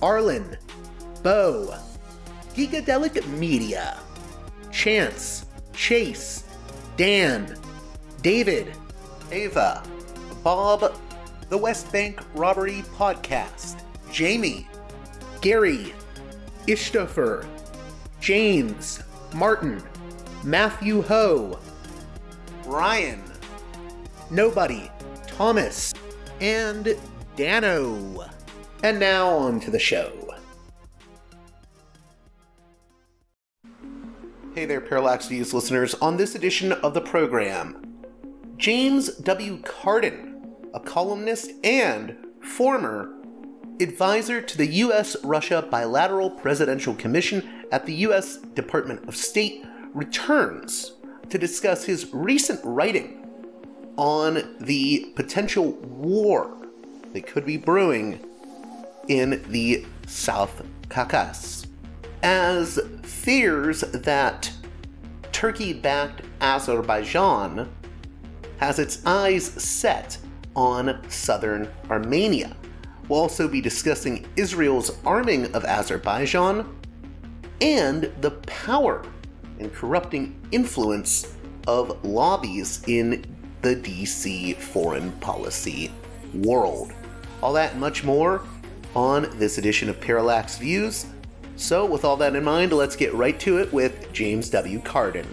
Arlen, Bo, Geekadelic Media, Chance, Chase, Dan, David, Ava, Bob, The West Bank Robbery Podcast, Jamie, Gary, Ishtofer, James, Martin, Matthew Ho, Ryan, Nobody, Thomas, and Dano. And now on to the show. Hey there, Parallax Views listeners. On this edition of the program, James W. Carden, a columnist and former advisor to the U.S. Russia Bilateral Presidential Commission at the U.S. Department of State, returns to discuss his recent writing on the potential war that could be brewing in the South Caucasus. As fears that Turkey backed Azerbaijan has its eyes set on southern Armenia. We'll also be discussing Israel's arming of Azerbaijan and the power and corrupting influence of lobbies in the DC foreign policy world. All that and much more on this edition of Parallax Views. So, with all that in mind, let's get right to it with James W. Carden.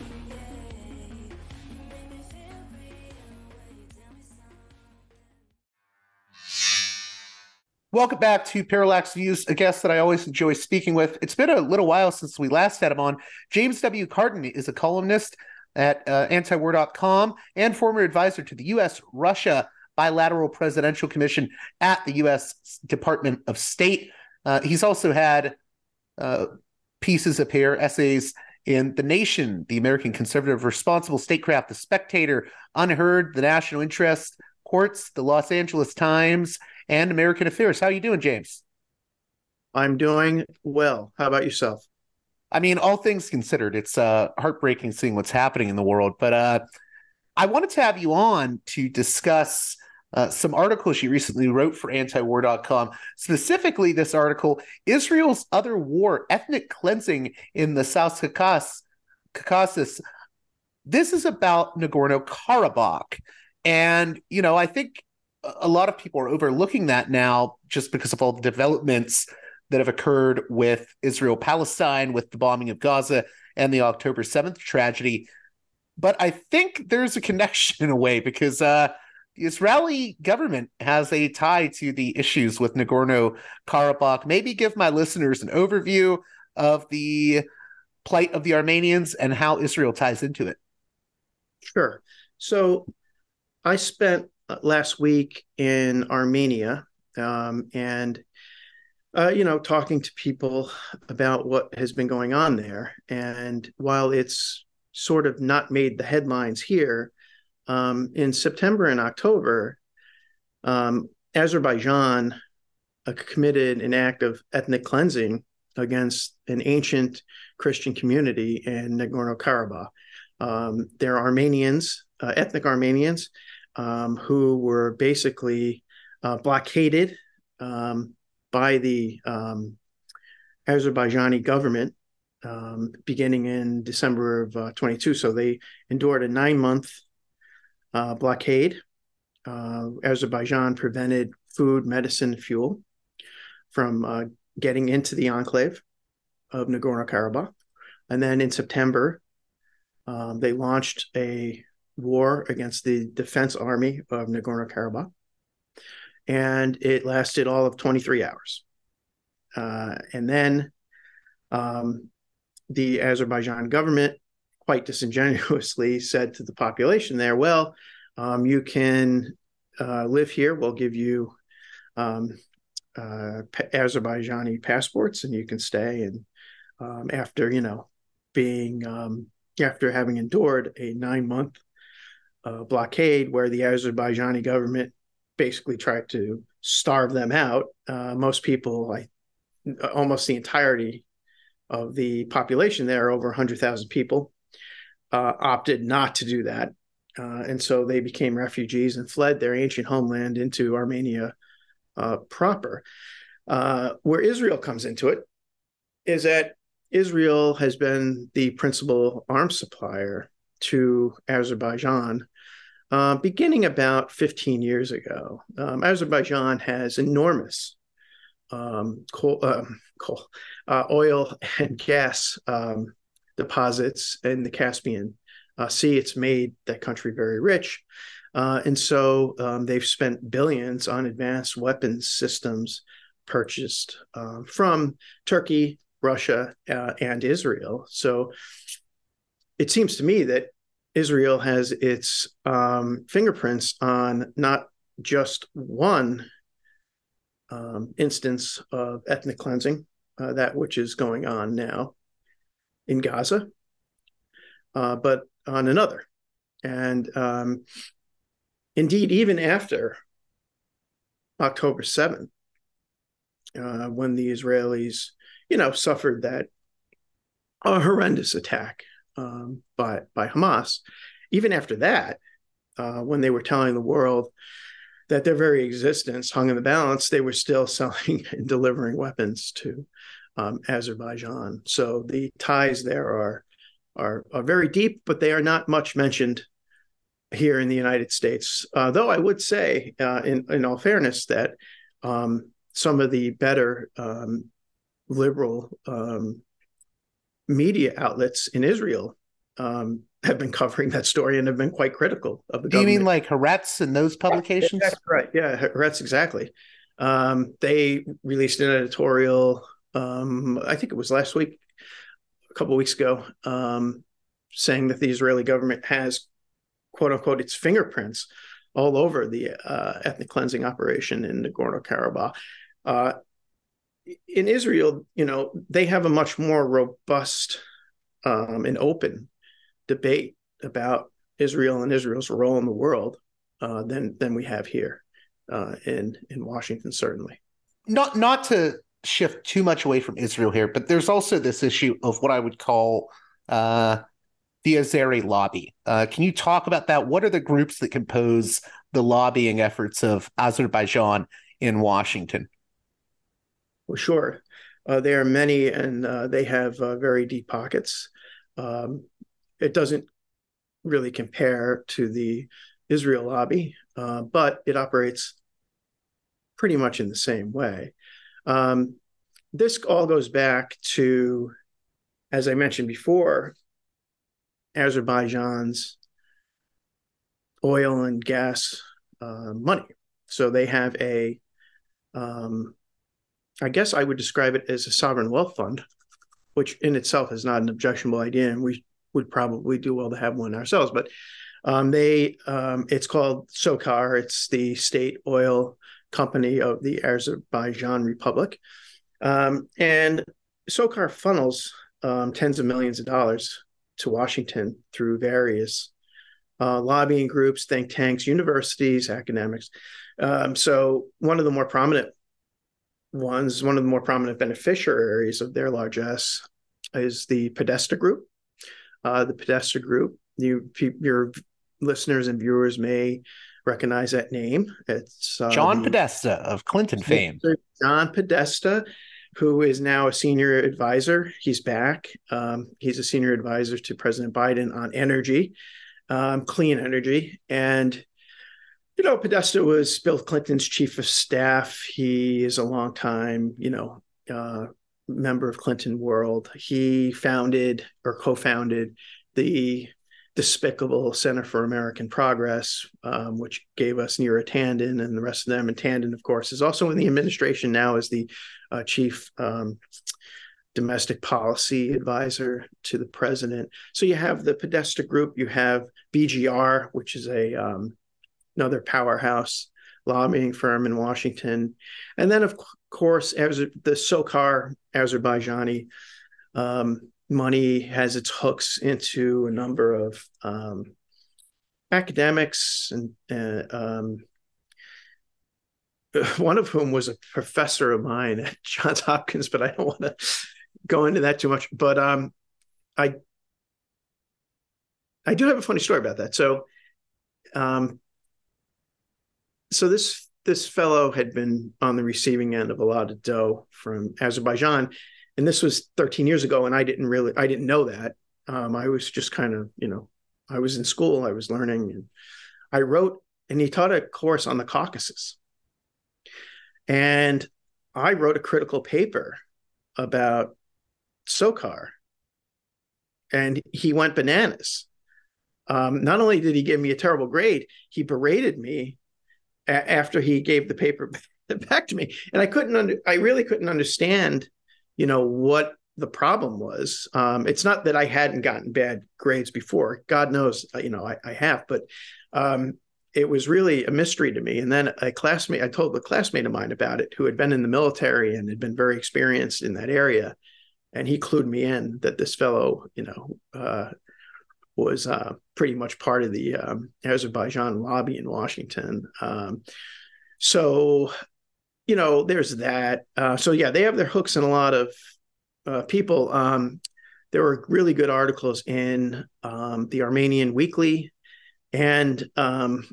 Welcome back to Parallax Views, a guest that I always enjoy speaking with. It's been a little while since we last had him on. James W. Carden is a columnist at uh, antiwar.com and former advisor to the U.S. Russia Bilateral Presidential Commission at the U.S. Department of State. Uh, he's also had uh, pieces appear, essays in The Nation, The American Conservative Responsible Statecraft, The Spectator, UnHerd, The National Interest, Quartz, The Los Angeles Times, and American Affairs. How are you doing, James? I'm doing well. How about yourself? I mean, all things considered, it's uh, heartbreaking seeing what's happening in the world. But uh, I wanted to have you on to discuss uh, some articles she recently wrote for antiwar.com. Specifically, this article Israel's Other War Ethnic Cleansing in the South Caucasus. This is about Nagorno Karabakh. And, you know, I think a lot of people are overlooking that now just because of all the developments that have occurred with Israel Palestine, with the bombing of Gaza and the October 7th tragedy. But I think there's a connection in a way because uh, the Israeli government has a tie to the issues with Nagorno Karabakh. Maybe give my listeners an overview of the plight of the Armenians and how Israel ties into it. Sure. So I spent uh, last week in Armenia um, and uh, you know talking to people about what has been going on there and while it's sort of not made the headlines here um, in September and October, um, Azerbaijan uh, committed an act of ethnic cleansing against an ancient Christian community in Nagorno Karabakh. Um, they're Armenians, uh, ethnic Armenians, um, who were basically uh, blockaded um, by the um, Azerbaijani government um, beginning in December of uh, 22. So they endured a nine month uh, blockade. Uh, Azerbaijan prevented food, medicine, fuel from uh, getting into the enclave of Nagorno Karabakh. And then in September, um, they launched a war against the defense army of Nagorno Karabakh. And it lasted all of 23 hours. Uh, and then um, the Azerbaijan government quite disingenuously said to the population there, well, um, you can uh, live here. We'll give you um, uh, Azerbaijani passports and you can stay. And um, after, you know, being, um, after having endured a nine month uh, blockade where the Azerbaijani government basically tried to starve them out, uh, most people, like almost the entirety of the population there, over 100,000 people, uh, opted not to do that. Uh, and so they became refugees and fled their ancient homeland into Armenia uh, proper. Uh, where Israel comes into it is that Israel has been the principal arms supplier to Azerbaijan uh, beginning about 15 years ago. Um, Azerbaijan has enormous um, coal, um, coal uh, oil and gas um, deposits in the Caspian uh, Sea. It's made that country very rich. Uh, and so um, they've spent billions on advanced weapons systems purchased um, from Turkey, Russia, uh, and Israel. So it seems to me that Israel has its um, fingerprints on not just one um, instance of ethnic cleansing, uh, that which is going on now in Gaza, uh, but on another. And um, indeed, even after October 7th, uh, when the Israelis, you know, suffered that a horrendous attack um, by by Hamas, even after that, uh, when they were telling the world that their very existence hung in the balance, they were still selling and delivering weapons to um, Azerbaijan. So the ties there are, are, are very deep, but they are not much mentioned here in the United States. Uh, though I would say, uh, in in all fairness, that um, some of the better um, liberal um, media outlets in Israel um, have been covering that story and have been quite critical of the. Do government. you mean like Haaretz and those publications? Yeah, right. Yeah, Haaretz exactly. Um, they released an editorial. Um, I think it was last week, a couple weeks ago, um, saying that the Israeli government has, quote unquote, its fingerprints all over the uh, ethnic cleansing operation in Nagorno Karabakh. Uh, in Israel, you know, they have a much more robust um, and open debate about Israel and Israel's role in the world uh, than than we have here uh, in in Washington. Certainly, not not to shift too much away from Israel here, but there's also this issue of what I would call uh, the Azeri lobby. Uh, can you talk about that? What are the groups that compose the lobbying efforts of Azerbaijan in Washington? Well, sure. Uh, there are many, and uh, they have uh, very deep pockets. Um, it doesn't really compare to the Israel lobby, uh, but it operates pretty much in the same way. Um, this all goes back to, as I mentioned before, Azerbaijan's oil and gas uh, money. So they have a, um, I guess I would describe it as a sovereign wealth fund, which in itself is not an objectionable idea, and we would probably do well to have one ourselves. But um, they, um, it's called SOCAR. It's the state oil company of the Azerbaijan Republic, um, and SOCAR funnels um, tens of millions of dollars to Washington through various uh, lobbying groups, think tanks, universities, academics. Um, so one of the more prominent ones, one of the more prominent beneficiaries of their largesse is the Podesta Group. Uh, the Podesta Group, you, your listeners and viewers may recognize that name. It's uh, John Podesta of Clinton fame. John Podesta, who is now a senior advisor. He's back. Um, he's a senior advisor to President Biden on energy, um, clean energy. And, you know, Podesta was Bill Clinton's chief of staff. He is a long time, you know, uh, member of Clinton World. He founded or co founded the despicable Center for American Progress, um, which gave us Neera Tanden and the rest of them. And Tanden, of course, is also in the administration now as the uh, chief um, domestic policy advisor to the president. So you have the Podesta Group, you have BGR, which is a um, another powerhouse lobbying firm in Washington, and then of course as the SOCAR Azerbaijani um, money has its hooks into a number of um, academics and uh, um, one of whom was a professor of mine at Johns Hopkins, but I don't want to go into that too much. But um, I I do have a funny story about that. So, um, so this this fellow had been on the receiving end of a lot of dough from Azerbaijan, and this was 13 years ago, and I didn't really I didn't know that. Um, I was just kind of you know I was in school, I was learning, and I wrote, and he taught a course on the Caucasus and I wrote a critical paper about SOCAR, and he went bananas. Um, not only did he give me a terrible grade, he berated me a- after he gave the paper back to me, and I couldn't under, I really couldn't understand, you know, what the problem was. Um, it's not that I hadn't gotten bad grades before. God knows, you know, I, I have, but um, it was really a mystery to me. And then a classmate, I told a classmate of mine about it who had been in the military and had been very experienced in that area. And he clued me in that this fellow, you know, uh, was uh, pretty much part of the um, Azerbaijan lobby in Washington. Um, so, you know, there's that. Uh, so, yeah, they have their hooks in a lot of uh, people. Um, there were really good articles in um, the Armenian Weekly and um,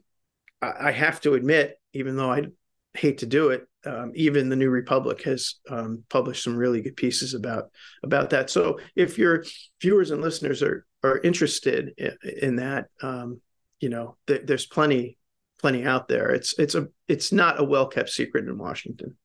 I have to admit, even though I hate to do it, um, even the New Republic has um, published some really good pieces about about that. So if your viewers and listeners are are interested in, in that, um, you know, th- there's plenty plenty out there. It's it's a it's not a well kept secret in Washington.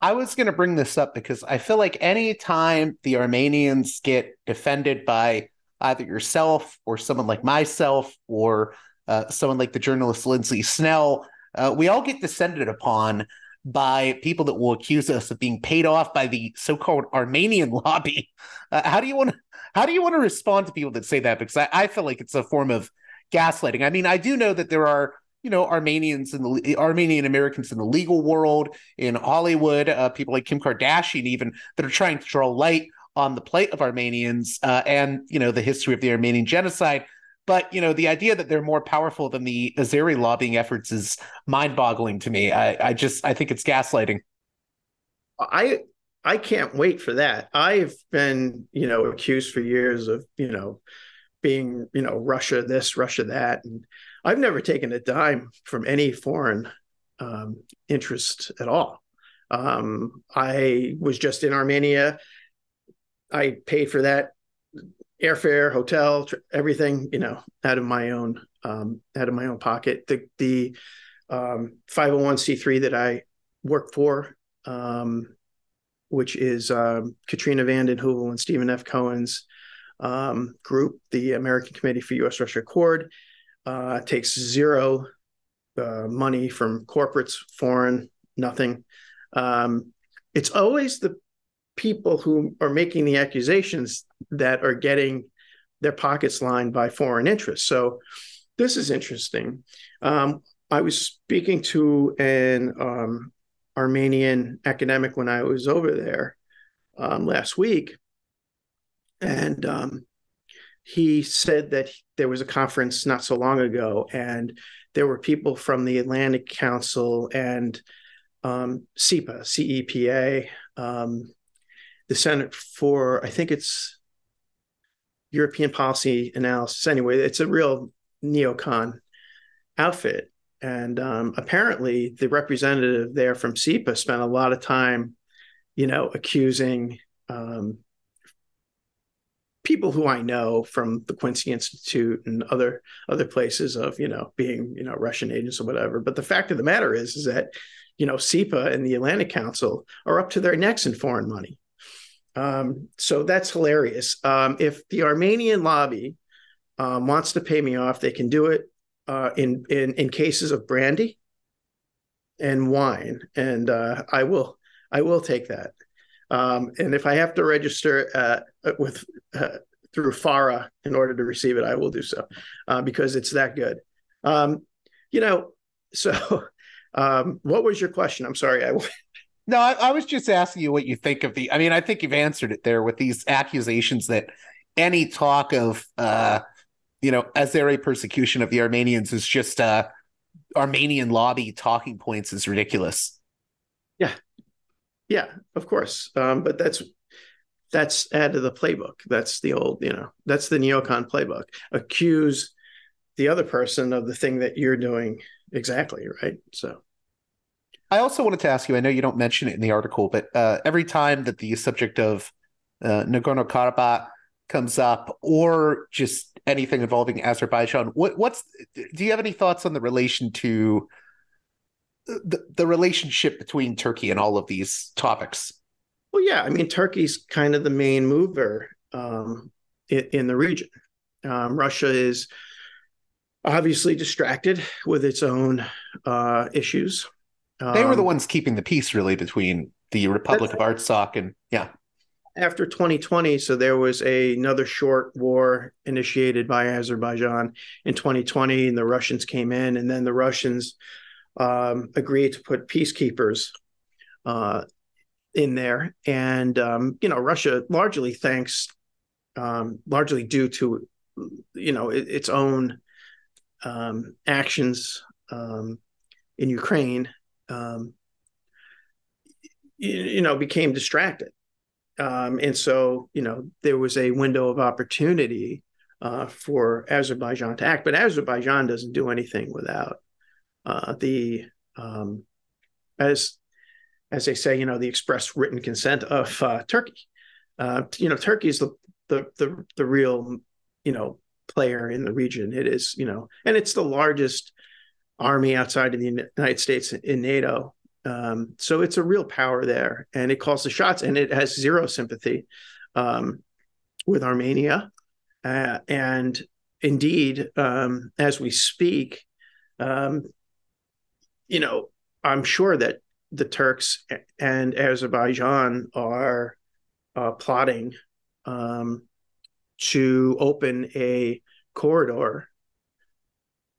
I was going to bring this up because I feel like any time the Armenians get defended by either yourself or someone like myself or uh, someone like the journalist Lindsey Snell, uh, we all get descended upon by people that will accuse us of being paid off by the so-called Armenian lobby. Uh, how do you want to how do you want to respond to people that say that? Because I, I, feel like it's a form of gaslighting. I mean, I do know that there are you know Armenians and the Armenian Americans in the legal world, in Hollywood, uh, people like Kim Kardashian, even that are trying to draw light on the plight of Armenians uh, and you know the history of the Armenian genocide. But you know, the idea that they're more powerful than the Azeri lobbying efforts is mind-boggling to me. I, I just I think it's gaslighting. I I can't wait for that. I've been, you know, accused for years of, you know, being, you know, Russia this, Russia that, and I've never taken a dime from any foreign um, interest at all. Um, I was just in Armenia. I paid for that airfare, hotel, tr- everything, you know, out of my own um, out of my own pocket. The the um, 501c3 that I work for, um, which is um, Katrina vanden Heuvel and Stephen F. Cohen's um, group, the American Committee for U.S. Russia Accord, uh, takes zero uh, money from corporates, foreign, nothing. Um, it's always the people who are making the accusations that are getting their pockets lined by foreign interests. So this is interesting. Um, I was speaking to an um, Armenian academic when I was over there um, last week, and um, he said that there was a conference not so long ago, and there were people from the Atlantic Council and um, CEPA, CEPA, um, the Senate for, I think it's European Policy Analysis. Anyway, it's a real neocon outfit. and um, apparently the representative there from CEPA spent a lot of time, you know, accusing um, people who I know from the Quincy Institute and other other places of you know being you know Russian agents or whatever. But the fact of the matter is is that you know CEPA and the Atlantic Council are up to their necks in foreign money. Um, so that's hilarious. Um, if the Armenian lobby um, wants to pay me off, they can do it uh, in in in cases of brandy and wine, and uh, I will I will take that. Um, and if I have to register uh, with uh, through FARA in order to receive it, I will do so uh, because it's that good. Um, you know, so um, what was your question? I'm sorry. I no, I, I, was just asking you what you think of the. I mean, I think you've answered it there with these accusations that any talk of, uh, you know, Azeri persecution of the Armenians is just uh, Armenian lobby talking points is ridiculous. Yeah, yeah, of course. Um, but that's that's add to the playbook. That's the old, you know, that's the neocon playbook. Accuse the other person of the thing that you're doing exactly, right? So I also wanted to ask you, I know you don't mention it in the article, but uh, every time that the subject of uh, Nagorno-Karabakh comes up or just anything involving Azerbaijan, what, what's do you have any thoughts on the relation to the, the relationship between Turkey and all of these topics? Well, yeah, I mean, Turkey's kind of the main mover um, in, in, the region. Um, Russia is obviously distracted with its own uh, issues. Um, they were the um, ones keeping the peace, really, between the Republic of Artsakh and yeah. After 2020, so there was a, another short war initiated by Azerbaijan in 2020, and the Russians came in, and then the Russians um, agreed to put peacekeepers uh, in there, and um, you know Russia largely thanks, um, largely due to you know it, its own um, actions um, in Ukraine, um, you, you, know became distracted, and so you know there was a window of opportunity uh, for Azerbaijan to act, but Azerbaijan doesn't do anything without uh, the um, as as they say, you know, the express written consent of uh, Turkey. Uh, you know, Turkey is the, the the the real you know player in the region. It is you know, and it's the largest army outside of the United States in NATO. Um, so it's a real power there, and it calls the shots, and it has zero sympathy um, with Armenia, uh, and indeed, um, as we speak, um, you know, I'm sure that the Turks and Azerbaijan are uh, plotting um, to open a corridor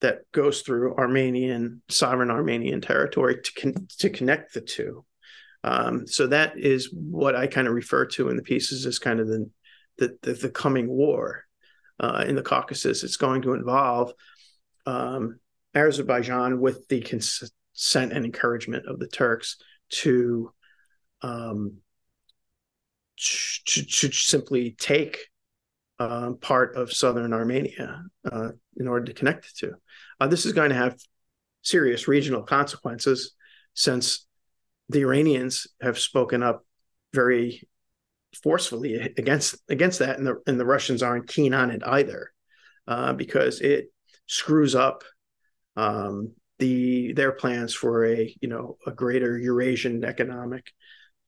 that goes through Armenian sovereign Armenian territory to con- to connect the two. Um, so that is what I kind of refer to in the pieces as kind of the the, the, the coming war uh, in the Caucasus. It's going to involve um, Azerbaijan with the cons- consent and encouragement of the Turks to um, to, to simply take uh, part of southern Armenia uh, in order to connect the two. Uh, this is going to have serious regional consequences since the Iranians have spoken up very forcefully against against that, and the and the Russians aren't keen on it either, uh, because it screws up um, the their plans for a you know a greater Eurasian economic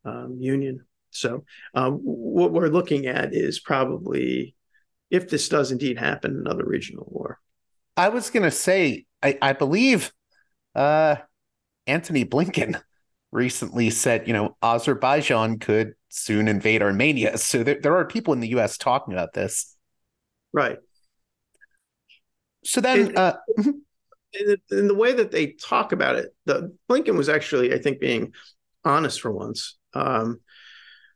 um, union. So um, what we're looking at is probably, if this does indeed happen, another regional war. I was going to say, I, I believe uh, Antony Blinken recently said, you know, Azerbaijan could soon invade Armenia. So there, there are people in the U.S. talking about this. Right. So then, it, uh, mm-hmm in, the way that they talk about it, the Blinken was actually, I think, being honest for once. Um,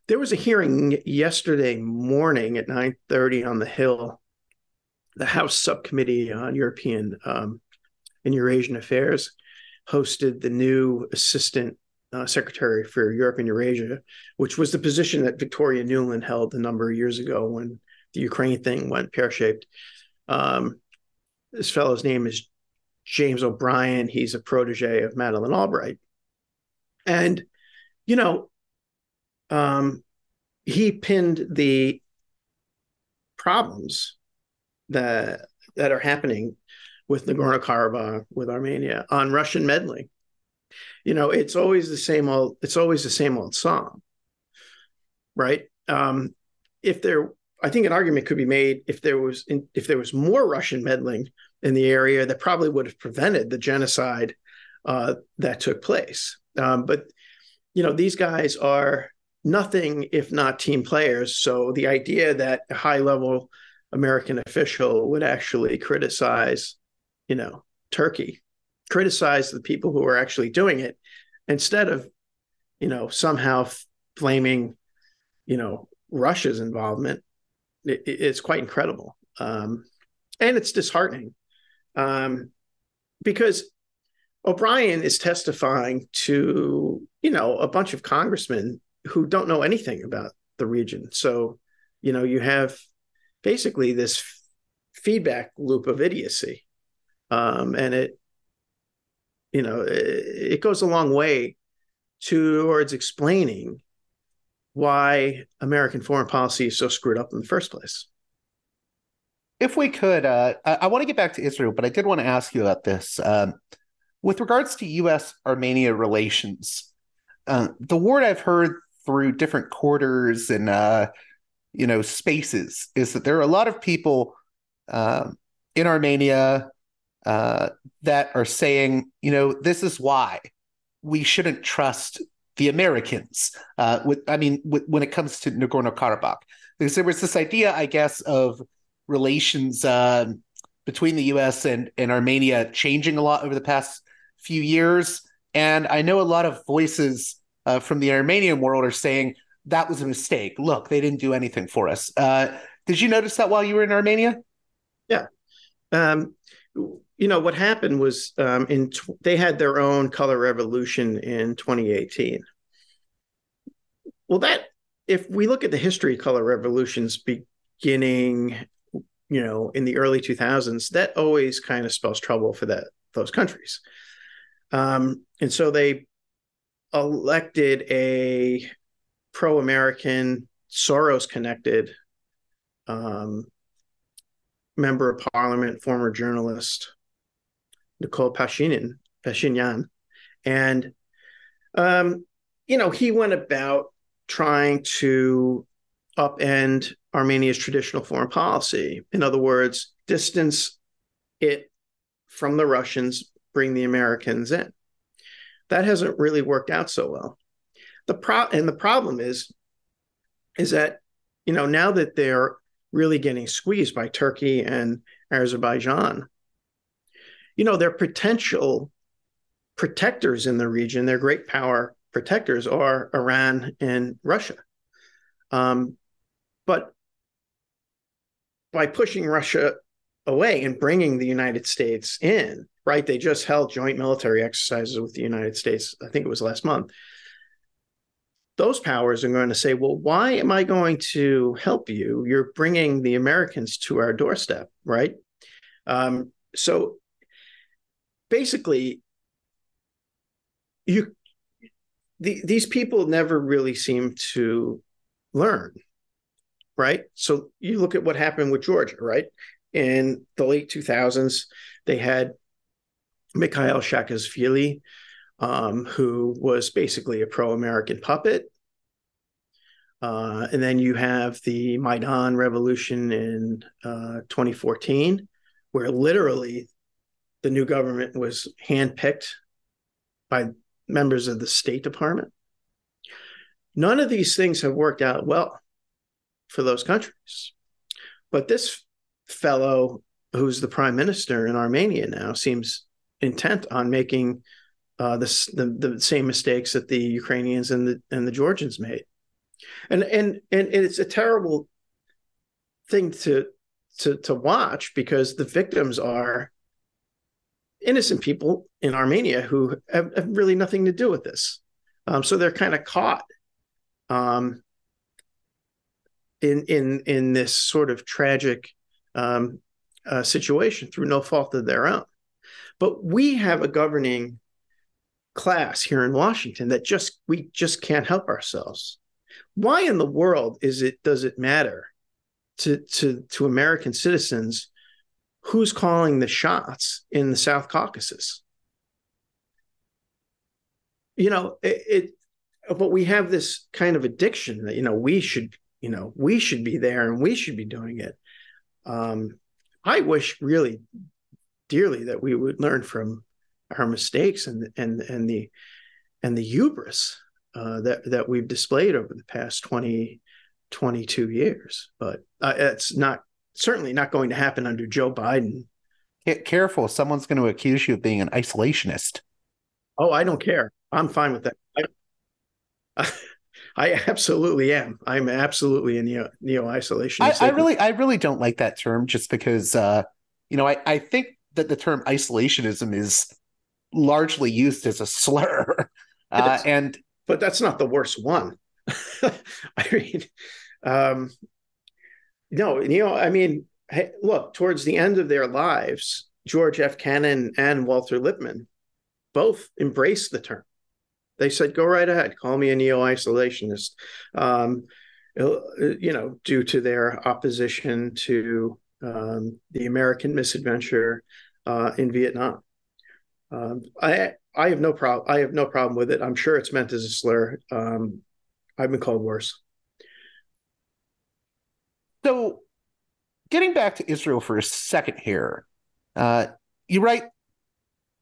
there was a hearing yesterday morning at 9:30 on the Hill. The House Subcommittee on European um, and Eurasian Affairs hosted the new Assistant uh, Secretary for Europe and Eurasia, which was the position that Victoria Nuland held a number of years ago when the Ukraine thing went pear shaped. Um, this fellow's name is James O'Brien. He's a protege of Madeleine Albright. And, you know, um, he pinned the problems that that are happening with Nagorno Karabakh, with Armenia, on Russian meddling. You know, it's always the same old. It's always the same old song, right? Um, if there, I think an argument could be made if there was if there was more Russian meddling in the area, that probably would have prevented the genocide uh, that took place. Um, but you know, these guys are nothing if not team players. So the idea that a high level American official would actually criticize, you know, Turkey, criticize the people who are actually doing it instead of, you know, somehow blaming, you know, Russia's involvement. It, it's quite incredible. Um, and it's disheartening um, because O'Brien is testifying to, you know, a bunch of congressmen who don't know anything about the region. So, you know, you have basically this f- feedback loop of idiocy. Um, and it, you know, it, it goes a long way towards explaining why American foreign policy is so screwed up in the first place. If we could, uh, I, I want to get back to Israel, but I did want to ask you about this. Um, with regards to U.S. Armenia relations, uh, the word I've heard through different quarters and uh, you know spaces is that there are a lot of people uh, in Armenia uh, that are saying, you know, this is why we shouldn't trust the Americans. Uh, with, I mean, with, when it comes to Nagorno Karabakh, because there was this idea, I guess, of relations uh, between the U.S. and and Armenia changing a lot over the past few years, and I know a lot of voices uh, from the Armenian world are saying that was a mistake. Look, they didn't do anything for us. Uh, did you notice that while you were in Armenia? Yeah. Um, you know what happened was um, in tw- they had their own color revolution in 2018. Well, that if we look at the history of color revolutions beginning, you know, in the early 2000s, that always kind of spells trouble for that those countries. Um, and so they elected a pro American, Soros connected um, member of parliament, former journalist, Nikol Pashinyan, Pashinyan. And, um, you know, he went about trying to upend Armenia's traditional foreign policy. In other words, distance it from the Russians, bring the Americans in that hasn't really worked out so well. The pro and the problem is, is that you know now that they're really getting squeezed by Turkey and Azerbaijan, you know their potential protectors in the region, their great power protectors are Iran and Russia. Um, but by pushing Russia away and bringing the United States in, right? They just held joint military exercises with the United States. I think it was last month. Those powers are going to say, well, why am I going to help you? You're bringing the Americans to our doorstep, right? Um, so basically, you the, these people never really seem to learn, right? So you look at what happened with Georgia, right? In the late 2000s, they had Mikhail Saakashvili, um, who was basically a pro-American puppet. Uh, and then you have the Maidan revolution in uh, 2014, where literally the new government was handpicked by members of the State Department. None of these things have worked out well for those countries. But this fellow, who's the prime minister in Armenia now, seems intent on making uh, the, the, the same mistakes that the Ukrainians and the and the Georgians made, and and and it's a terrible thing to to to watch because the victims are innocent people in Armenia who have, have really nothing to do with this, um, so they're kind of caught. Um, in in in this sort of tragic um, uh, situation through no fault of their own. But we have a governing class here in Washington that just we just can't help ourselves. Why in the world is it does it matter to to to American citizens who's calling the shots in the South Caucasus? You know, it, it but we have this kind of addiction that you know we should you know we should be there and we should be doing it. Um i wish really dearly that we would learn from our mistakes and and and the and the hubris uh, that that we've displayed over the past 20 22 years. But uh, it's not certainly not going to happen under joe biden. Get careful. Someone's going to accuse you of being an isolationist. Oh i don't care. I'm fine with that. I, I absolutely am. I'm absolutely a neo neo isolationist. I, I, really, I really don't like that term, just because, uh, you know, I, I think that the term isolationism is largely used as a slur, uh, and but that's not the worst one. I mean, um, no, you know, I mean, hey, look, towards the end of their lives, George F. Kennan and Walter Lippmann both embraced the term they said, go right ahead, call me a neo isolationist. Um, you know, due to their opposition to um, the American misadventure uh, in Vietnam. Um, I I have no problem. I have no problem with it. I'm sure it's meant as a slur. Um, I've been called worse. So, getting back to Israel for a second here, uh, you write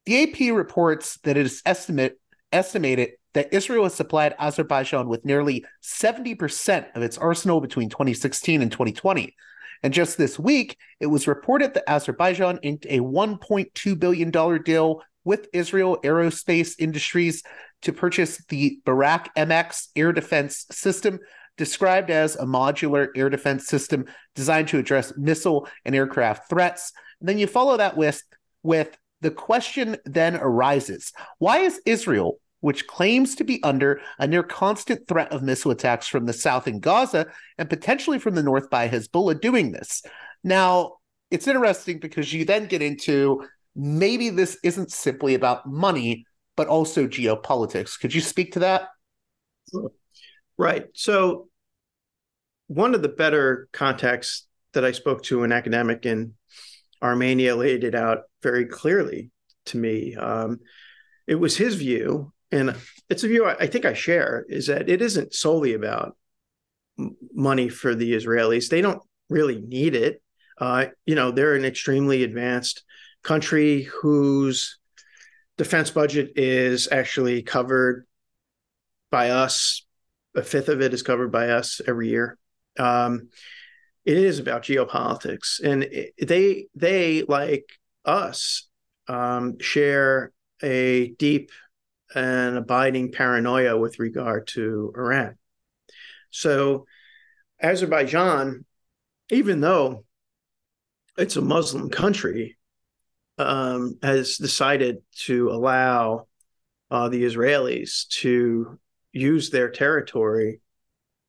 the AP reports that it is estimate estimated that Israel has supplied Azerbaijan with nearly 70% of its arsenal between 2016 and 2020. And just this week, it was reported that Azerbaijan inked a $1.2 billion deal with Israel Aerospace Industries to purchase the Barak MX air defense system, described as a modular air defense system designed to address missile and aircraft threats. And then you follow that with, with the question then arises why is Israel, which claims to be under a near constant threat of missile attacks from the south in Gaza and potentially from the north by Hezbollah, doing this? Now, it's interesting because you then get into maybe this isn't simply about money, but also geopolitics. Could you speak to that? Right. So, one of the better contexts that I spoke to an academic in Armenia laid it out very clearly to me. Um, it was his view, and it's a view I, I think I share, is that it isn't solely about money for the Israelis. They don't really need it. Uh, you know, they're an extremely advanced country whose defense budget is actually covered by us. A fifth of it is covered by us every year. Um, it is about geopolitics, and it, they they like us um, share a deep and abiding paranoia with regard to Iran. So, Azerbaijan, even though it's a Muslim country, um, has decided to allow uh, the Israelis to use their territory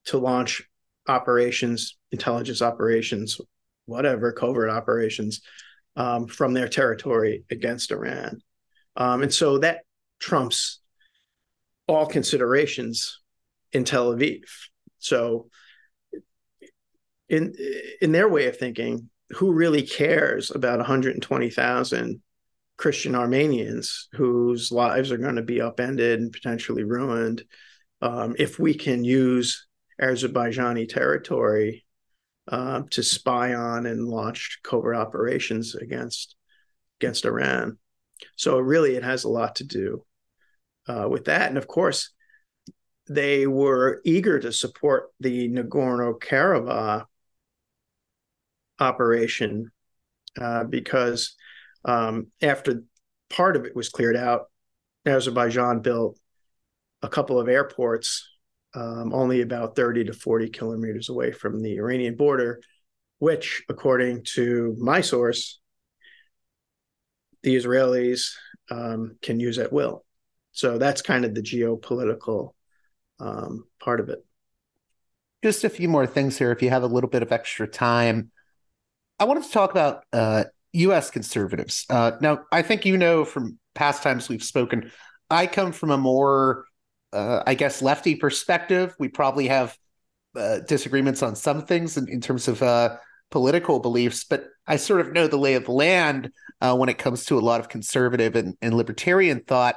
to launch operations, intelligence operations, whatever, covert operations um, from their territory against Iran. Um, and so that trumps all considerations in Tel Aviv. So, in in their way of thinking, who really cares about 120,000 Christian Armenians whose lives are going to be upended and potentially ruined um, if we can use Azerbaijani territory uh, to spy on and launch covert operations against against Iran. So really, it has a lot to do uh, with that. And of course, they were eager to support the Nagorno Karabakh operation uh, because um, after part of it was cleared out, Azerbaijan built a couple of airports um, only about 30 to 40 kilometers away from the Iranian border, which, according to my source, the Israelis um, can use at will. So that's kind of the geopolitical um, part of it. Just a few more things here, if you have a little bit of extra time. I wanted to talk about uh, U.S. conservatives. Uh, now, I think you know from past times we've spoken, I come from a more, uh, I guess, lefty perspective. We probably have uh, disagreements on some things in, in terms of uh, political beliefs, but I sort of know the lay of the land uh, when it comes to a lot of conservative and, and libertarian thought.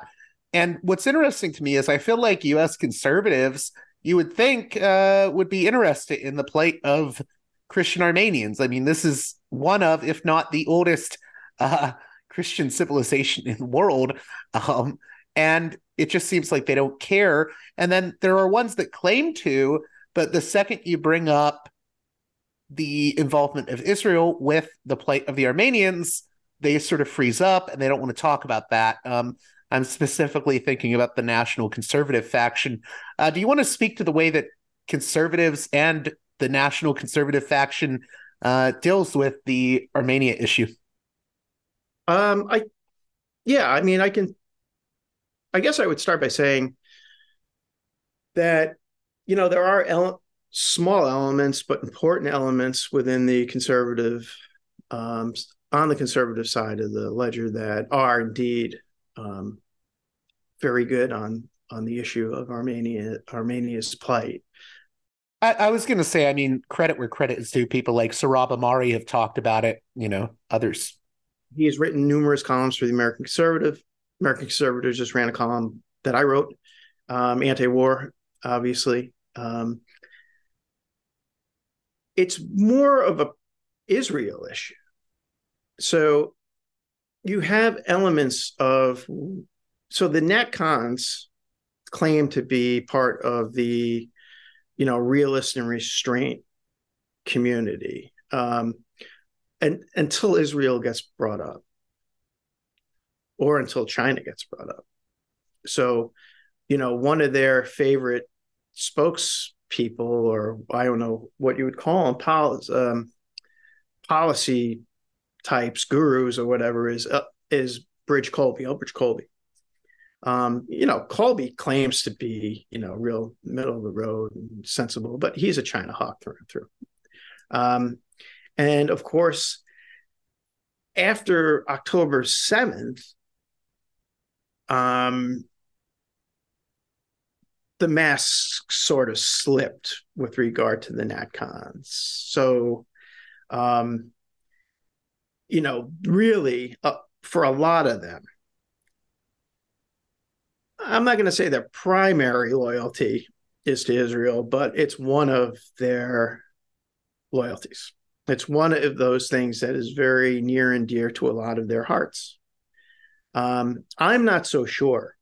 And what's interesting to me is I feel like U.S. conservatives, you would think, uh, would be interested in the plight of Christian Armenians. I mean, this is one of, if not the oldest uh, Christian civilization in the world. Um, and it just seems like they don't care. And then there are ones that claim to, but the second you bring up the involvement of Israel with the plight of the Armenians, they sort of freeze up and they don't want to talk about that. Um, I'm specifically thinking about the national conservative faction. Uh, do you want to speak to the way that conservatives and the national conservative faction uh, deals with the Armenia issue? Um, I, yeah, I mean, I can. I guess I would start by saying that you know there are ele- small elements, but important elements within the conservative, um, on the conservative side of the ledger that are indeed um, very good on on the issue of Armenia Armenia's plight. I, I was going to say, I mean, credit where credit is due. People like Sohrab Ahmari have talked about it. You know, others. He has written numerous columns for the American Conservative. American Conservatives just ran a column that I wrote, um, anti-war, obviously. Um, it's more of a Israel issue. So you have elements of so the NatCons claim to be part of the you know realist and restraint community um, and until Israel gets brought up or until China gets brought up. So, you know, one of their favorite spokespeople, or I don't know what you would call them, pol- um, policy types, gurus, or whatever, is uh, is Bridge Colby, Elbridge Colby. Um, you know, Colby claims to be, you know, real middle of the road and sensible, but he's a China hawk through and through. Um, and of course, after October 7th, um, the mask sort of slipped with regard to the NatCons. So, um, you know, really, uh, for a lot of them, I'm not going to say their primary loyalty is to Israel, but it's one of their loyalties. It's one of those things that is very near and dear to a lot of their hearts. Um, I'm not so sure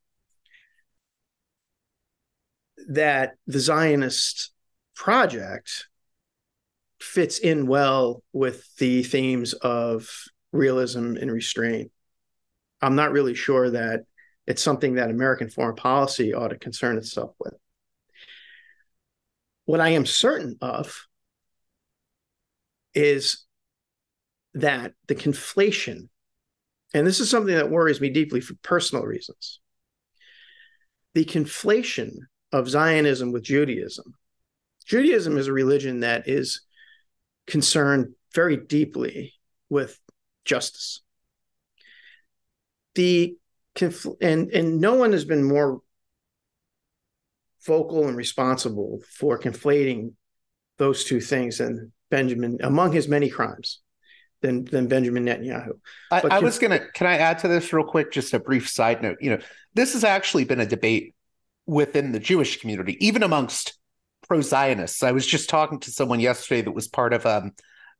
that the Zionist project fits in well with the themes of realism and restraint. I'm not really sure that it's something that American foreign policy ought to concern itself with. What I am certain of is that the conflation, and this is something that worries me deeply for personal reasons, the conflation of Zionism with Judaism. Judaism is a religion that is concerned very deeply with justice. The confl- and and no one has been more vocal and responsible for conflating those two things than Benjamin among his many crimes than than Benjamin Netanyahu. I, I was gonna can I add to this real quick? Just a brief side note. You know, this has actually been a debate within the Jewish community, even amongst pro Zionists. I was just talking to someone yesterday that was part of um,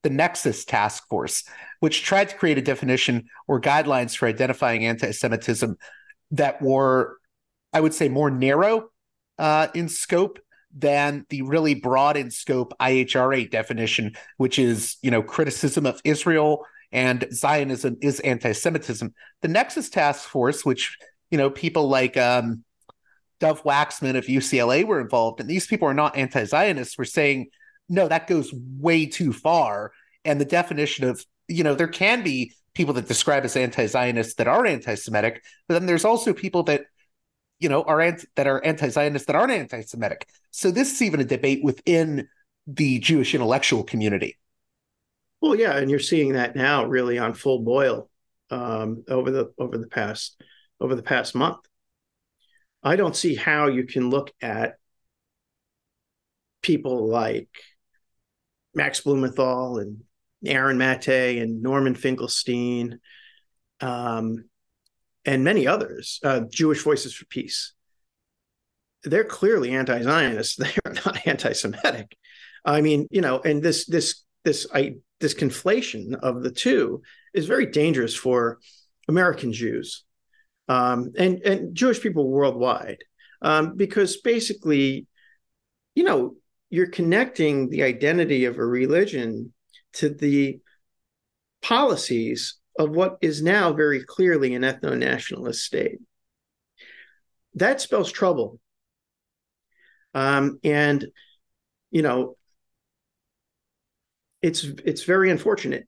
the Nexus Task Force, which tried to create a definition or guidelines for identifying anti Semitism that were, I would say, more narrow uh, in scope than the really broad in scope IHRA definition, which is, you know, criticism of Israel and Zionism is anti-Semitism. The Nexus Task Force, which, you know, people like um, Dov Waxman of UCLA were involved, and these people are not anti-Zionists, were saying, no, that goes way too far. And the definition of, you know, there can be people that describe as anti-Zionists that are anti-Semitic, but then there's also people that you know, are anti- that are anti-Zionist that aren't anti-Semitic. So this is even a debate within the Jewish intellectual community. Well, yeah, and you're seeing that now really on full boil um, over the over the past over the past month. I don't see how you can look at people like Max Blumenthal and Aaron Mate and Norman Finkelstein, um, and many others, uh, Jewish Voices for Peace. They're clearly anti-Zionist. They're not anti-Semitic. I mean, you know, and this this this I this conflation of the two is very dangerous for American Jews um, and and Jewish people worldwide, um, because basically, you know, you're connecting the identity of a religion to the policies of what is now very clearly an ethno nationalist state. That spells trouble. Um, and, you know, it's it's very unfortunate.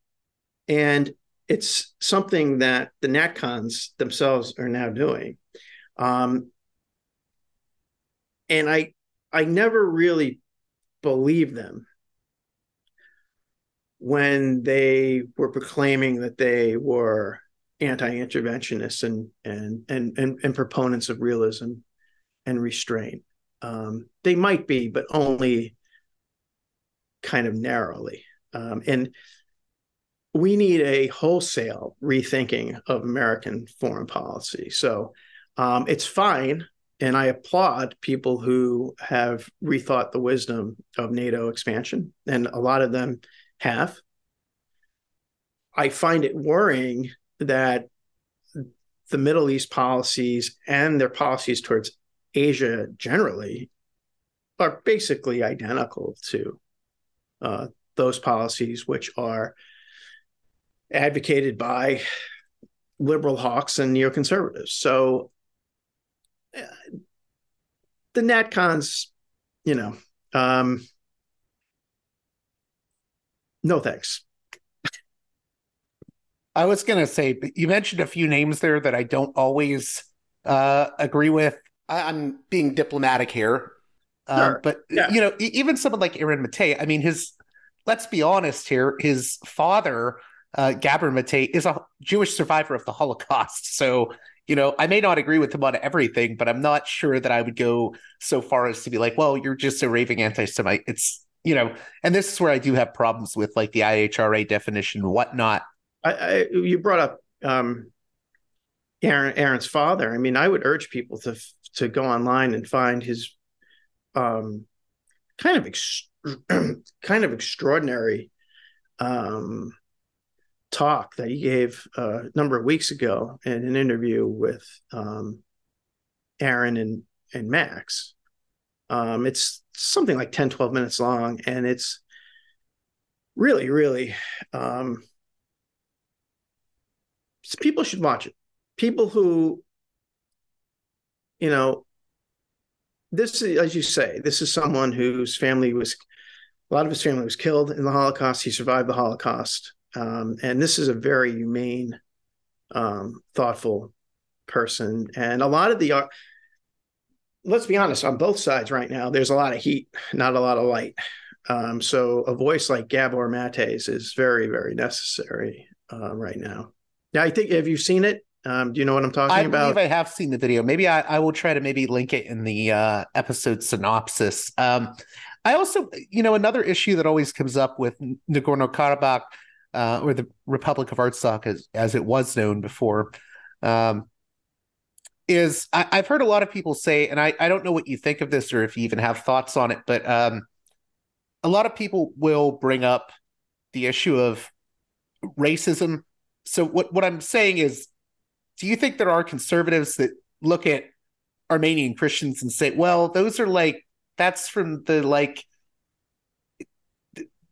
And it's something that the NatCons themselves are now doing. Um, and I I never really believed them when they were proclaiming that they were anti-interventionists and and and and, and proponents of realism and restraint. Um, they might be, but only kind of narrowly. Um, and we need a wholesale rethinking of American foreign policy. So um, it's fine. And I applaud people who have rethought the wisdom of NATO expansion, and a lot of them have. I find it worrying that the Middle East policies and their policies towards Asia generally are basically identical to uh, those policies, which are advocated by liberal hawks and neoconservatives. So uh, the NatCons, you know, um, no thanks. I was going to say, but you mentioned a few names there that I don't always uh, agree with. I, am being diplomatic here. Um, sure. but, yeah. you know, even someone like Aaron Mate, I mean, his, let's be honest here, his father, uh, Gabor Mate, is a Jewish survivor of the Holocaust. So, you know, I may not agree with him on everything, but I'm not sure that I would go so far as to be like, well, you're just a raving anti Semite. It's, you know, and this is where I do have problems with like the IHRA definition whatnot. I, I you brought up um, Aaron Aaron's father. I mean, I would urge people to to go online and find his um, kind of ex- kind of extraordinary um, talk that he gave uh, a number of weeks ago in an interview with um, Aaron and and Max. Um, it's something like 10, 12 minutes long, and it's really, really um, people should watch it. People who, you know, this is, as you say, this is someone whose family was, a lot of his family was killed in the Holocaust. He survived the Holocaust. Um, and this is a very humane, um, thoughtful person. And a lot of the, uh, let's be honest, on both sides right now, there's a lot of heat, not a lot of light. Um, so a voice like Gabor Mate's is very, very necessary uh, right now. Yeah, I think have you seen it? Um, do you know what I'm talking I about? I believe I have seen the video. Maybe I, I will try to maybe link it in the uh, episode synopsis. Um, I also, you know, another issue that always comes up with Nagorno Karabakh uh, or the Republic of Artsakh, as as it was known before, um, is I, have heard a lot of people say, and I I don't know what you think of this or if you even have thoughts on it, but um, a lot of people will bring up the issue of racism so what what I'm saying is, do you think there are conservatives that look at Armenian Christians and say, well, those are like that's from the like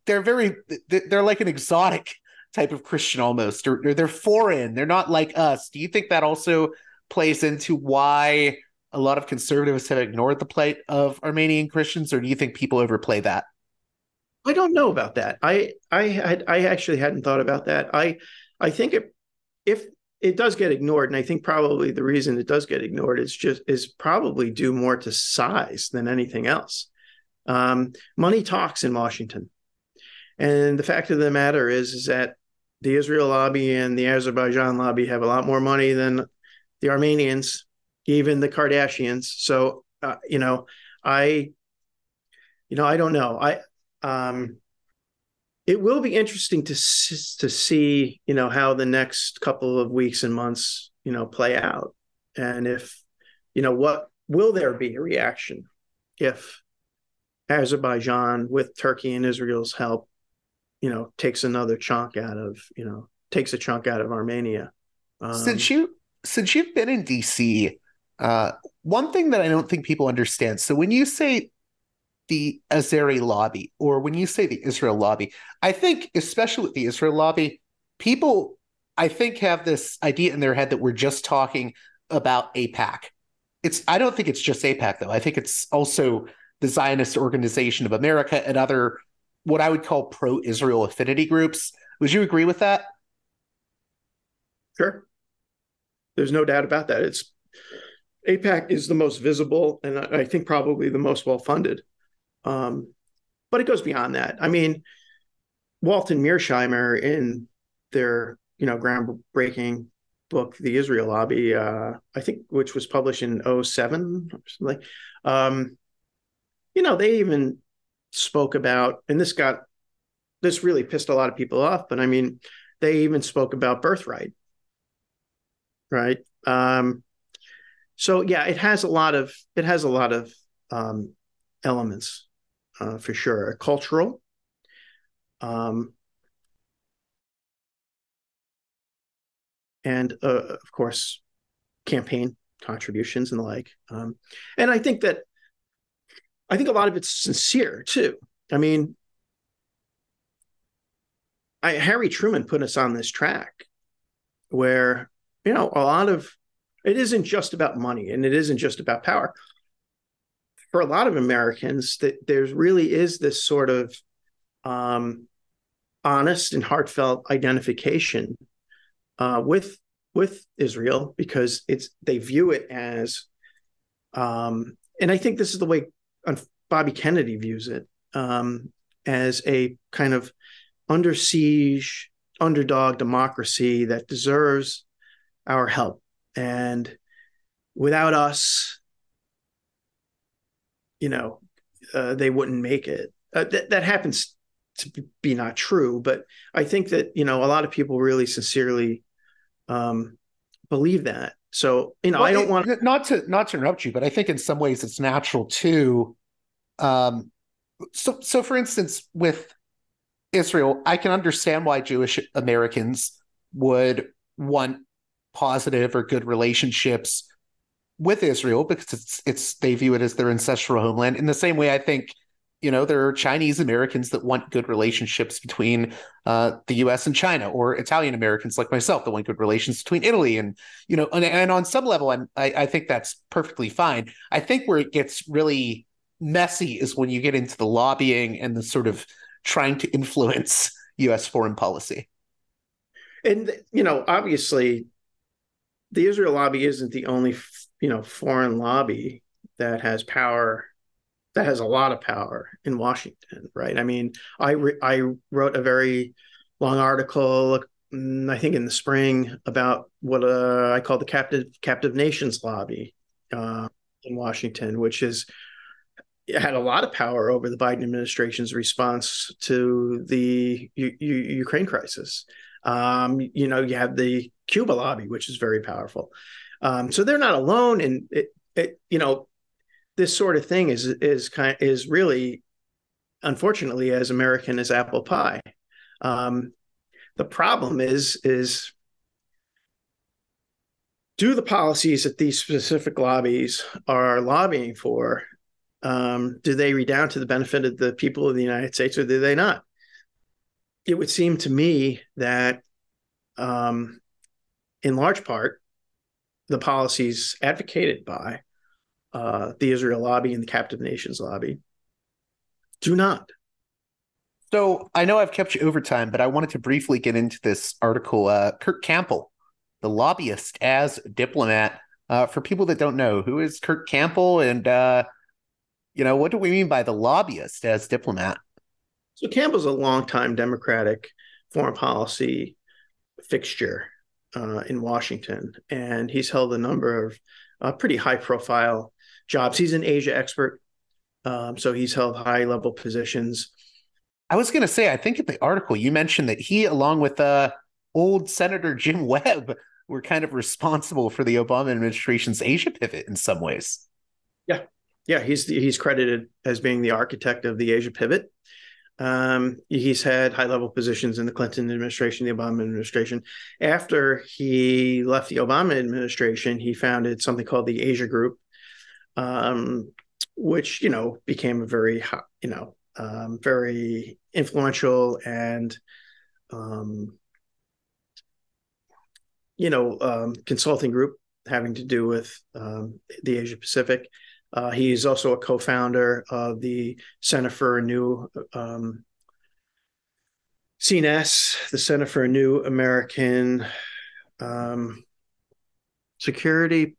they're very they're like an exotic type of Christian almost, or, or they're foreign. They're not like us. Do you think that also plays into why a lot of conservatives have ignored the plight of Armenian Christians, or do you think people overplay that? I don't know about that. I I had I actually hadn't thought about that. I I think it, if it does get ignored, and I think probably the reason it does get ignored is just is probably due more to size than anything else. Um, money talks in Washington, And the fact of the matter is, is that the Israel lobby and the Azerbaijan lobby have a lot more money than the Armenians, even the Kardashians. So, uh, you know, I, you know, I don't know. I, um, it will be interesting to to see, you know, how the next couple of weeks and months, you know, play out, and if, you know, what will there be a reaction if Azerbaijan, with Turkey and Israel's help, you know, takes another chunk out of, you know, takes a chunk out of Armenia. Um, since you since you've been in DC, uh, one thing that I don't think people understand. So when you say the Azeri lobby, or when you say the Israel lobby, I think, especially with the Israel lobby, people, I think, have this idea in their head that we're just talking about AIPAC. It's I don't think it's just AIPAC though. I think it's also the Zionist Organization of America and other what I would call pro-Israel affinity groups. Would you agree with that? Sure. There's no doubt about that. It's AIPAC is the most visible and I think probably the most well funded. Um, but it goes beyond that. I mean, Walt and Mearsheimer in their you know groundbreaking book, The Israel Lobby, uh, I think, which was published in 07 or something. Um, you know, they even spoke about, and this got this really pissed a lot of people off, but I mean, they even spoke about birthright, right? Um, so yeah, it has a lot of it has a lot of um, elements uh, for sure, cultural. Um, and uh, of course, campaign contributions and the like. Um, and I think that I think a lot of it's sincere too. I mean, I, Harry Truman put us on this track where you know a lot of it isn't just about money and it isn't just about power. For a lot of Americans, that there really is this sort of um, honest and heartfelt identification uh, with with Israel because it's they view it as, um, and I think this is the way Bobby Kennedy views it um, as a kind of under siege underdog democracy that deserves our help. And without us, you know, uh, they wouldn't make it. Uh, th- that happens to be not true, but I think that you know a lot of people really sincerely um, believe that. So you know, well, I don't want not to not to interrupt you, but I think in some ways it's natural too. Um, so so for instance, with Israel, I can understand why Jewish Americans would want positive or good relationships with Israel because it's it's they view it as their ancestral homeland. In the same way, I think you know there are Chinese Americans that want good relationships between uh, the U.S. and China, or Italian Americans like myself that want good relations between Italy and you know, and, and on some level, I'm, I, I think that's perfectly fine. I think where it gets really messy is when you get into the lobbying and the sort of trying to influence U.S. foreign policy. And you know, obviously, the Israel lobby isn't the only you know foreign lobby that has power that has a lot of power in Washington, right? I mean, I re- I wrote a very long article, mm, I think in the spring, about what uh, I call the captive captive nations lobby uh, in Washington, which is had a lot of power over the Biden administration's response to the U- U- Ukraine crisis. Um, you know, you have the Cuba lobby, which is very powerful. Um, so they're not alone, and it, it, you know, this sort of thing is is kind of, is really, unfortunately, as American as apple pie. Um, the problem is is do the policies that these specific lobbies are lobbying for um, do they redound to the benefit of the people of the United States or do they not? It would seem to me that, um, in large part, the policies advocated by uh, the Israel lobby and the captive nations lobby do not. So I know I've kept you over time, but I wanted to briefly get into this article. Uh, Kurt Campbell, the lobbyist as diplomat. Uh, for people that don't know, who is Kurt Campbell and uh, you know, what do we mean by the lobbyist as diplomat? So Campbell's a longtime Democratic foreign policy fixture uh, in Washington, and he's held a number of uh, pretty high profile jobs. He's an Asia expert, um, so he's held high level positions. I was going to say, I think in the article you mentioned that he, along with uh, old Senator Jim Webb, were kind of responsible for the Obama administration's Asia pivot in some ways. Yeah, yeah, he's he's credited as being the architect of the Asia pivot. Um, he's had high level positions in the Clinton administration, the Obama administration. After he left the Obama administration, he founded something called the Asia Group, um, which you know became a very you know um, very influential and um, you know um, consulting group having to do with um, the Asia Pacific. Uh, he's also a co-founder of the Center for New um, CNAS, the Center for New American um, Security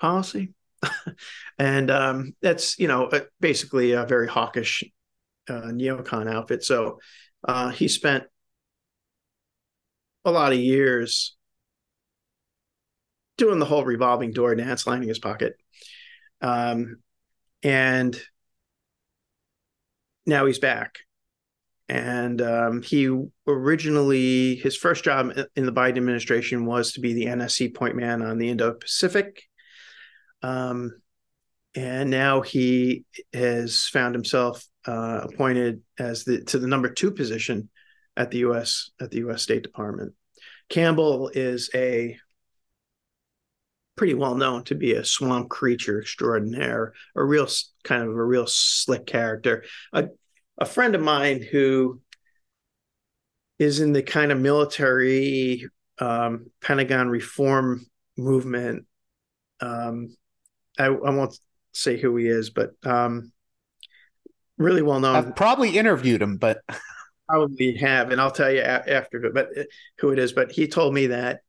Policy, and um, that's you know basically a very hawkish uh, neocon outfit. So uh, he spent a lot of years doing the whole revolving door dance, lining his pocket. Um, and now he's back. And um, he originally, his first job in the Biden administration was to be the NSC point man on the Indo Pacific. Um, and now he has found himself uh, appointed as the to the number two position at the U.S. at the U.S. State Department. Campbell is a pretty well known to be a swamp creature extraordinaire, a real kind of a real slick character. A, a friend of mine who is in the kind of military um, Pentagon reform movement. Um, I, I, won't say who he is, but um, really well known. I've probably interviewed him, but probably have, and I'll tell you after, but uh, who it is. But he told me that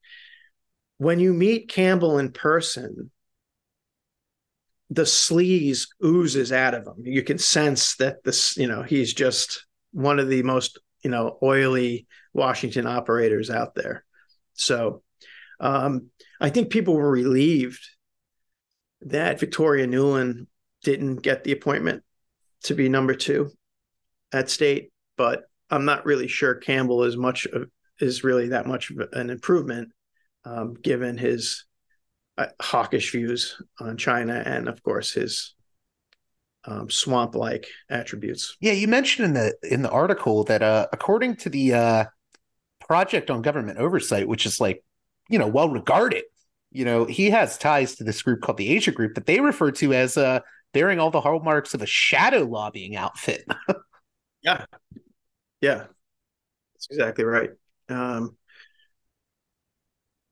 when you meet Campbell in person, the sleaze oozes out of him. You can sense that this, you know, he's just one of the most, you know, oily Washington operators out there. So um, I think people were relieved that Victoria Nuland didn't get the appointment to be number two at state, but I'm not really sure Campbell is much of, is really that much of an improvement um, given his uh, hawkish views on China and, of course, his um, swamp-like attributes. Yeah, you mentioned in the in the article that uh, according to the uh, Project on Government Oversight, which is like you know well regarded, you know he has ties to this group called the Asia Group that they refer to as uh, bearing all the hallmarks of a shadow lobbying outfit. yeah, yeah, that's exactly right. Um,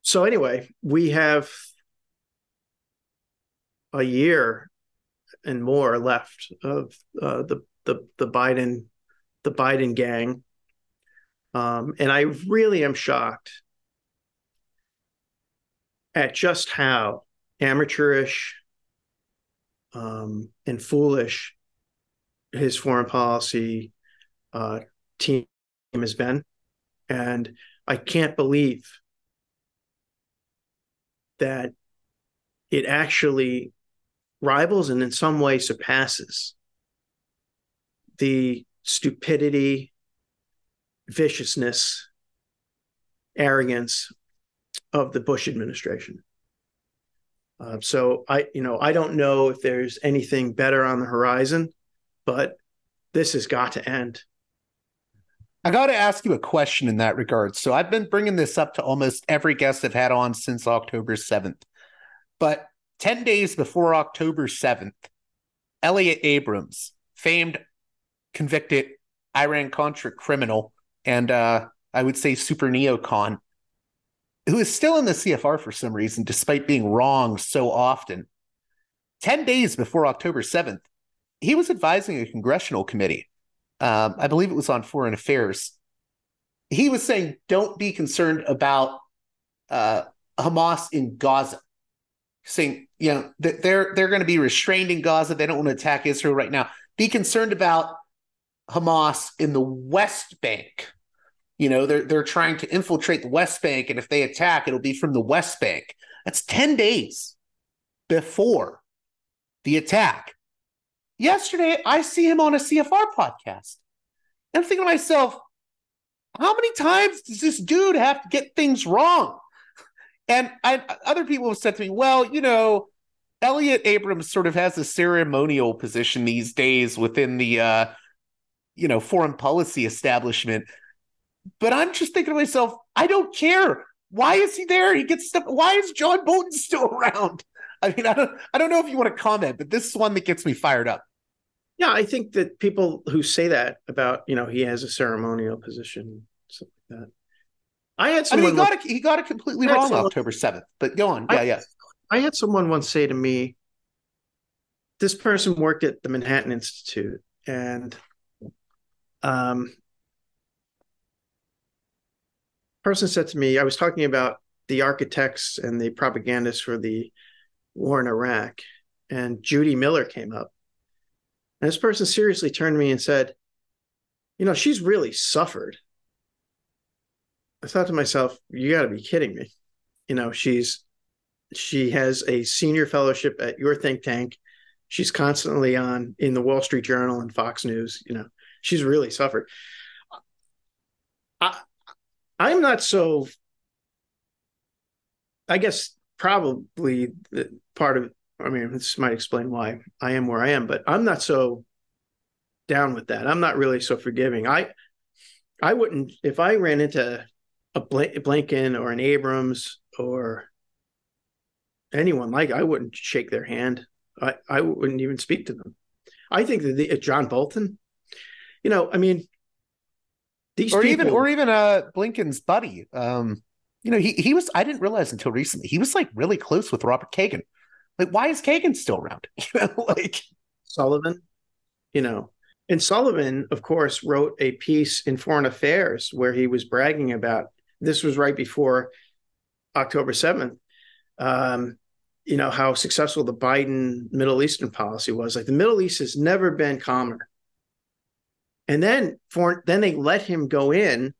so anyway, we have a year and more left of uh, the the the Biden the Biden gang, um, and I really am shocked at just how amateurish um, and foolish his foreign policy uh, team has been, and I can't believe that it actually rivals and in some way surpasses the stupidity, viciousness, arrogance of the Bush administration. Uh, so I, you know, I don't know if there's anything better on the horizon, but this has got to end. I got to ask you a question in that regard. So I've been bringing this up to almost every guest I've had on since October 7th. But 10 days before October 7th, Elliott Abrams, famed convicted Iran Contra criminal, and uh, I would say super neocon, who is still in the CFR for some reason, despite being wrong so often. 10 days before October 7th, he was advising a congressional committee um, I believe it was on Foreign Affairs. He was saying, "Don't be concerned about uh, Hamas in Gaza." Saying, you know, that they're they're going to be restrained in Gaza. They don't want to attack Israel right now. Be concerned about Hamas in the West Bank. You know, they're they're trying to infiltrate the West Bank, and if they attack, it'll be from the West Bank. That's 10 days before the attack. Yesterday, I see him on a CFR podcast. And I'm thinking to myself, how many times does this dude have to get things wrong? And I, other people have said to me, well, you know, Elliott Abrams sort of has a ceremonial position these days within the, uh, you know, foreign policy establishment. But I'm just thinking to myself, I don't care. Why is he there? He gets stuff. Why is John Bolton still around? I mean, I don't, I don't know if you want to comment, but this is one that gets me fired up. Yeah, I think that people who say that about, you know, he has a ceremonial position, something like that. I had someone. I mean, he got it. He got it completely wrong October seventh. But go on. Yeah, I, yeah. I had someone once say to me, "This person worked at the Manhattan Institute, and um, person said to me, I was talking about the architects and the propagandists for the war in Iraq, and Judy Miller came up. And this person seriously turned to me and said, You know, she's really suffered. I thought to myself, You got to be kidding me. You know, she's she has a senior fellowship at your think tank. She's constantly on in the Wall Street Journal and Fox News. You know, she's really suffered. I, I'm not so. I guess probably the part of. I mean, this might explain why I am where I am, but I'm not so down with that. I'm not really so forgiving. I, I wouldn't if I ran into a Blinken or an Abrams or anyone like I wouldn't shake their hand. I, I wouldn't even speak to them. I think that the, John Bolton, you know, I mean, these or people, even or even uh Blinken's buddy. Um, you know, he he was I didn't realize until recently he was like really close with Robert Kagan. Like, why is Kagan still around? You know, like Sullivan, you know. And Sullivan, of course, wrote a piece in Foreign Affairs where he was bragging about this was right before October 7th. Um, you know, how successful the Biden Middle Eastern policy was. Like the Middle East has never been calmer. And then for then they let him go in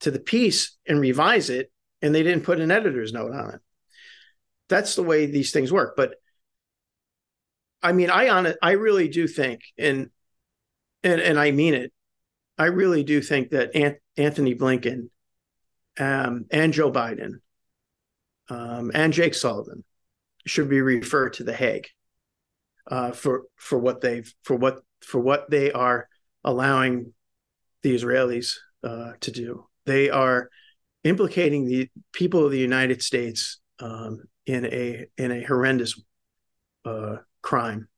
to the piece and revise it, and they didn't put an editor's note on it. That's the way these things work. But I mean, I on it, I really do think, and and and I mean it. I really do think that Ant- Antony Blinken um, and Joe Biden um, and Jake Sullivan should be referred to the Hague uh, for for what they've for what for what they are allowing the Israelis uh, to do. They are implicating the people of the United States um, in a in a horrendous uh, crime,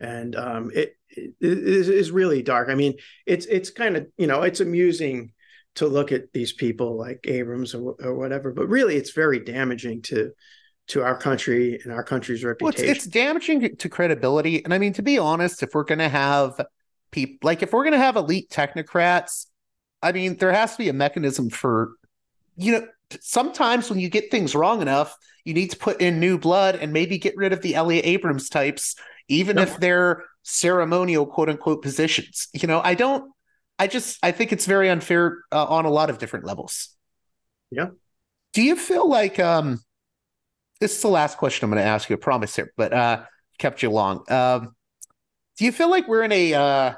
and um, it, it is really dark. I mean, it's it's kind of you know it's amusing to look at these people like Abrams or, or whatever, but really it's very damaging to to our country and our country's reputation. Well, it's, it's damaging to credibility, and I mean to be honest, if we're going to have people like if we're going to have elite technocrats i mean there has to be a mechanism for you know sometimes when you get things wrong enough you need to put in new blood and maybe get rid of the elliott abrams types even if they're ceremonial quote unquote positions. You know i don't i just i think it's very unfair uh, on a lot of different levels. Yeah. Do you feel like um this is the last question i'm going to ask you i promise here but uh kept you long. Um do you feel like we're in a uh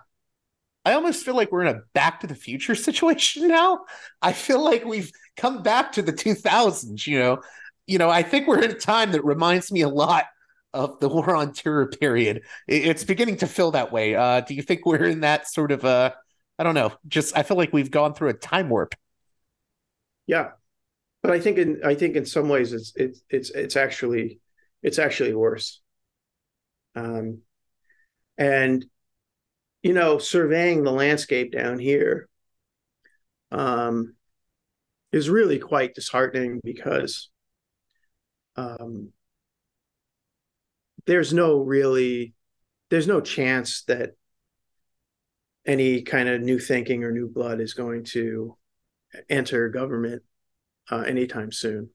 I almost feel like we're in a back to the future situation now. I feel like we've come back to the 2000s, you know. You know, I think we're in a time that reminds me a lot of the war on terror period. It's beginning to feel that way. Uh, do you think we're in that sort of uh I don't know, just I feel like we've gone through a time warp. Yeah. But I think in I think in some ways it's it's it's it's actually it's actually worse. Um and you know, surveying the landscape down here um, is really quite disheartening because um, there's no really there's no chance that any kind of new thinking or new blood is going to enter government uh, anytime soon.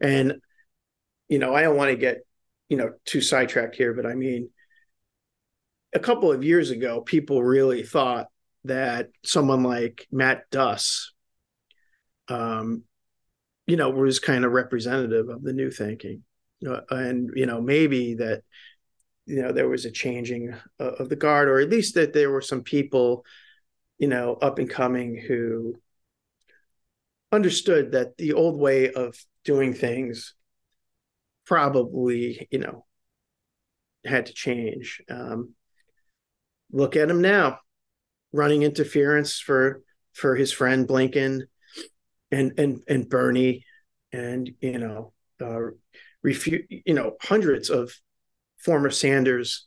And you know, I don't want to get you know too sidetracked here, but I mean, a couple of years ago, people really thought that someone like Matt Duss, um, you know, was kind of representative of the new thinking, uh, and you know, maybe that you know there was a changing of the guard, or at least that there were some people, you know, up and coming who understood that the old way of doing things probably, you know, had to change. Um, look at him now, running interference for for his friend Blinken and and and Bernie, and you know, uh, refute. You know, hundreds of former Sanders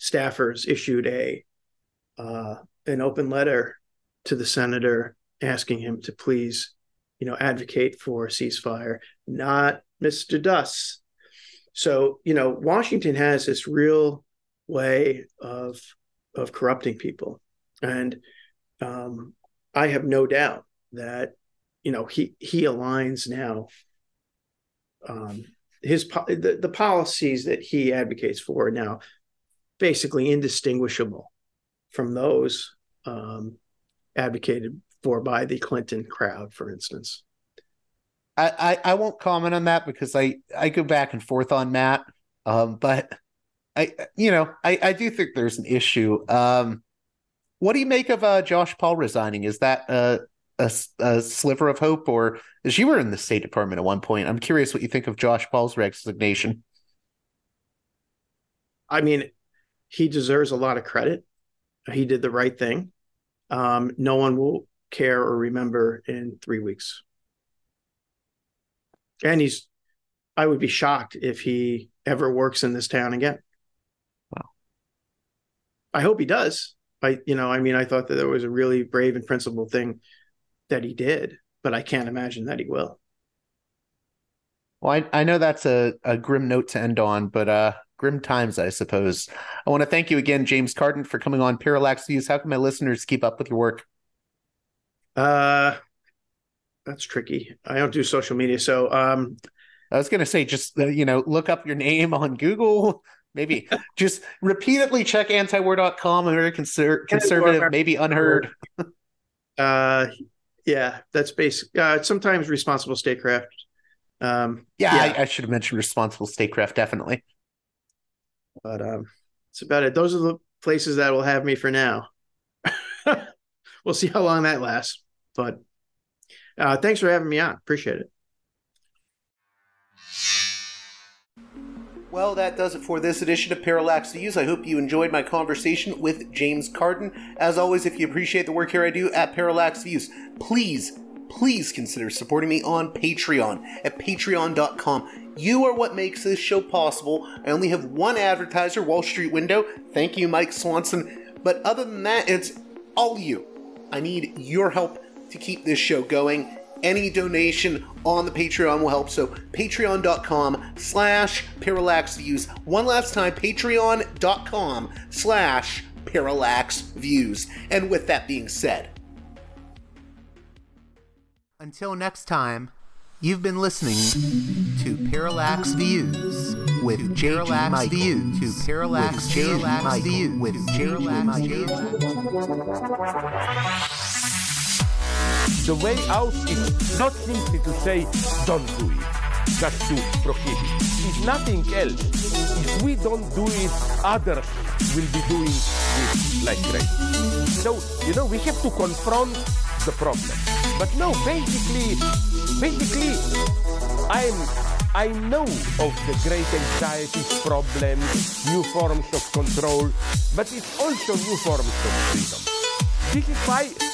staffers issued a uh, an open letter to the senator asking him to please, you know, advocate for ceasefire. Not Mr. Duss. So you know, Washington has this real way of of corrupting people, and um, I have no doubt that you know he he aligns now. Um, his the, the policies that he advocates for are now basically indistinguishable from those um, advocated for by the Clinton crowd, for instance. I, I, I won't comment on that because I, I go back and forth on Matt. Um, but I you know I, I do think there's an issue. Um, what do you make of uh, Josh Paul resigning? Is that a, a, a sliver of hope, or as you were in the State Department at one point? I'm curious what you think of Josh Paul's resignation. I mean, he deserves a lot of credit. He did the right thing. Um, no one will care or remember in three weeks. And he's, I would be shocked if he ever works in this town again. Wow. I hope he does. I, you know, I mean, I thought that there was a really brave and principled thing that he did, but I can't imagine that he will. Well, I, I know that's a, a grim note to end on, but uh, grim times, I suppose. I want to thank you again, James Carden, for coming on Parallax Views. How can my listeners keep up with your work? Uh, that's tricky. I don't do social media, so um, I was going to say, just uh, you know, look up your name on Google. Maybe just repeatedly check antiwar.com, American conservative, maybe UnHerd. uh, yeah, that's basic. Uh, sometimes responsible statecraft. Um, yeah, yeah. I, I, should have mentioned responsible statecraft, definitely. But um, that's about it. Those are the places that will have me for now. we'll see how long that lasts. But uh, thanks for having me on. Appreciate it. Well, that does it for this edition of Parallax Views. I hope you enjoyed my conversation with James Carden. As always, if you appreciate the work here I do at Parallax Views, please, please consider supporting me on Patreon at patreon.com. You are what makes this show possible. I only have one advertiser, Wall Street Window. Thank you, Mike Swanson. But other than that, it's all you. I need your help to keep this show going any donation on the Patreon will help. So patreon.com slash parallax views. One last time, patreon.com slash parallax views. And with that being said, until next time, you've been listening to Parallax Views with Parallax Michael. Views to Parallax, Parallax Views with Parallax Views. The way out is not simply to say, don't do it, just to prohibit. It's nothing else. If we don't do it, others will be doing it like crazy. So, you know, we have to confront the problem. But no, basically, basically, I'm I know of the great anxieties, problems, new forms of control, but it's also new forms of freedom. This is why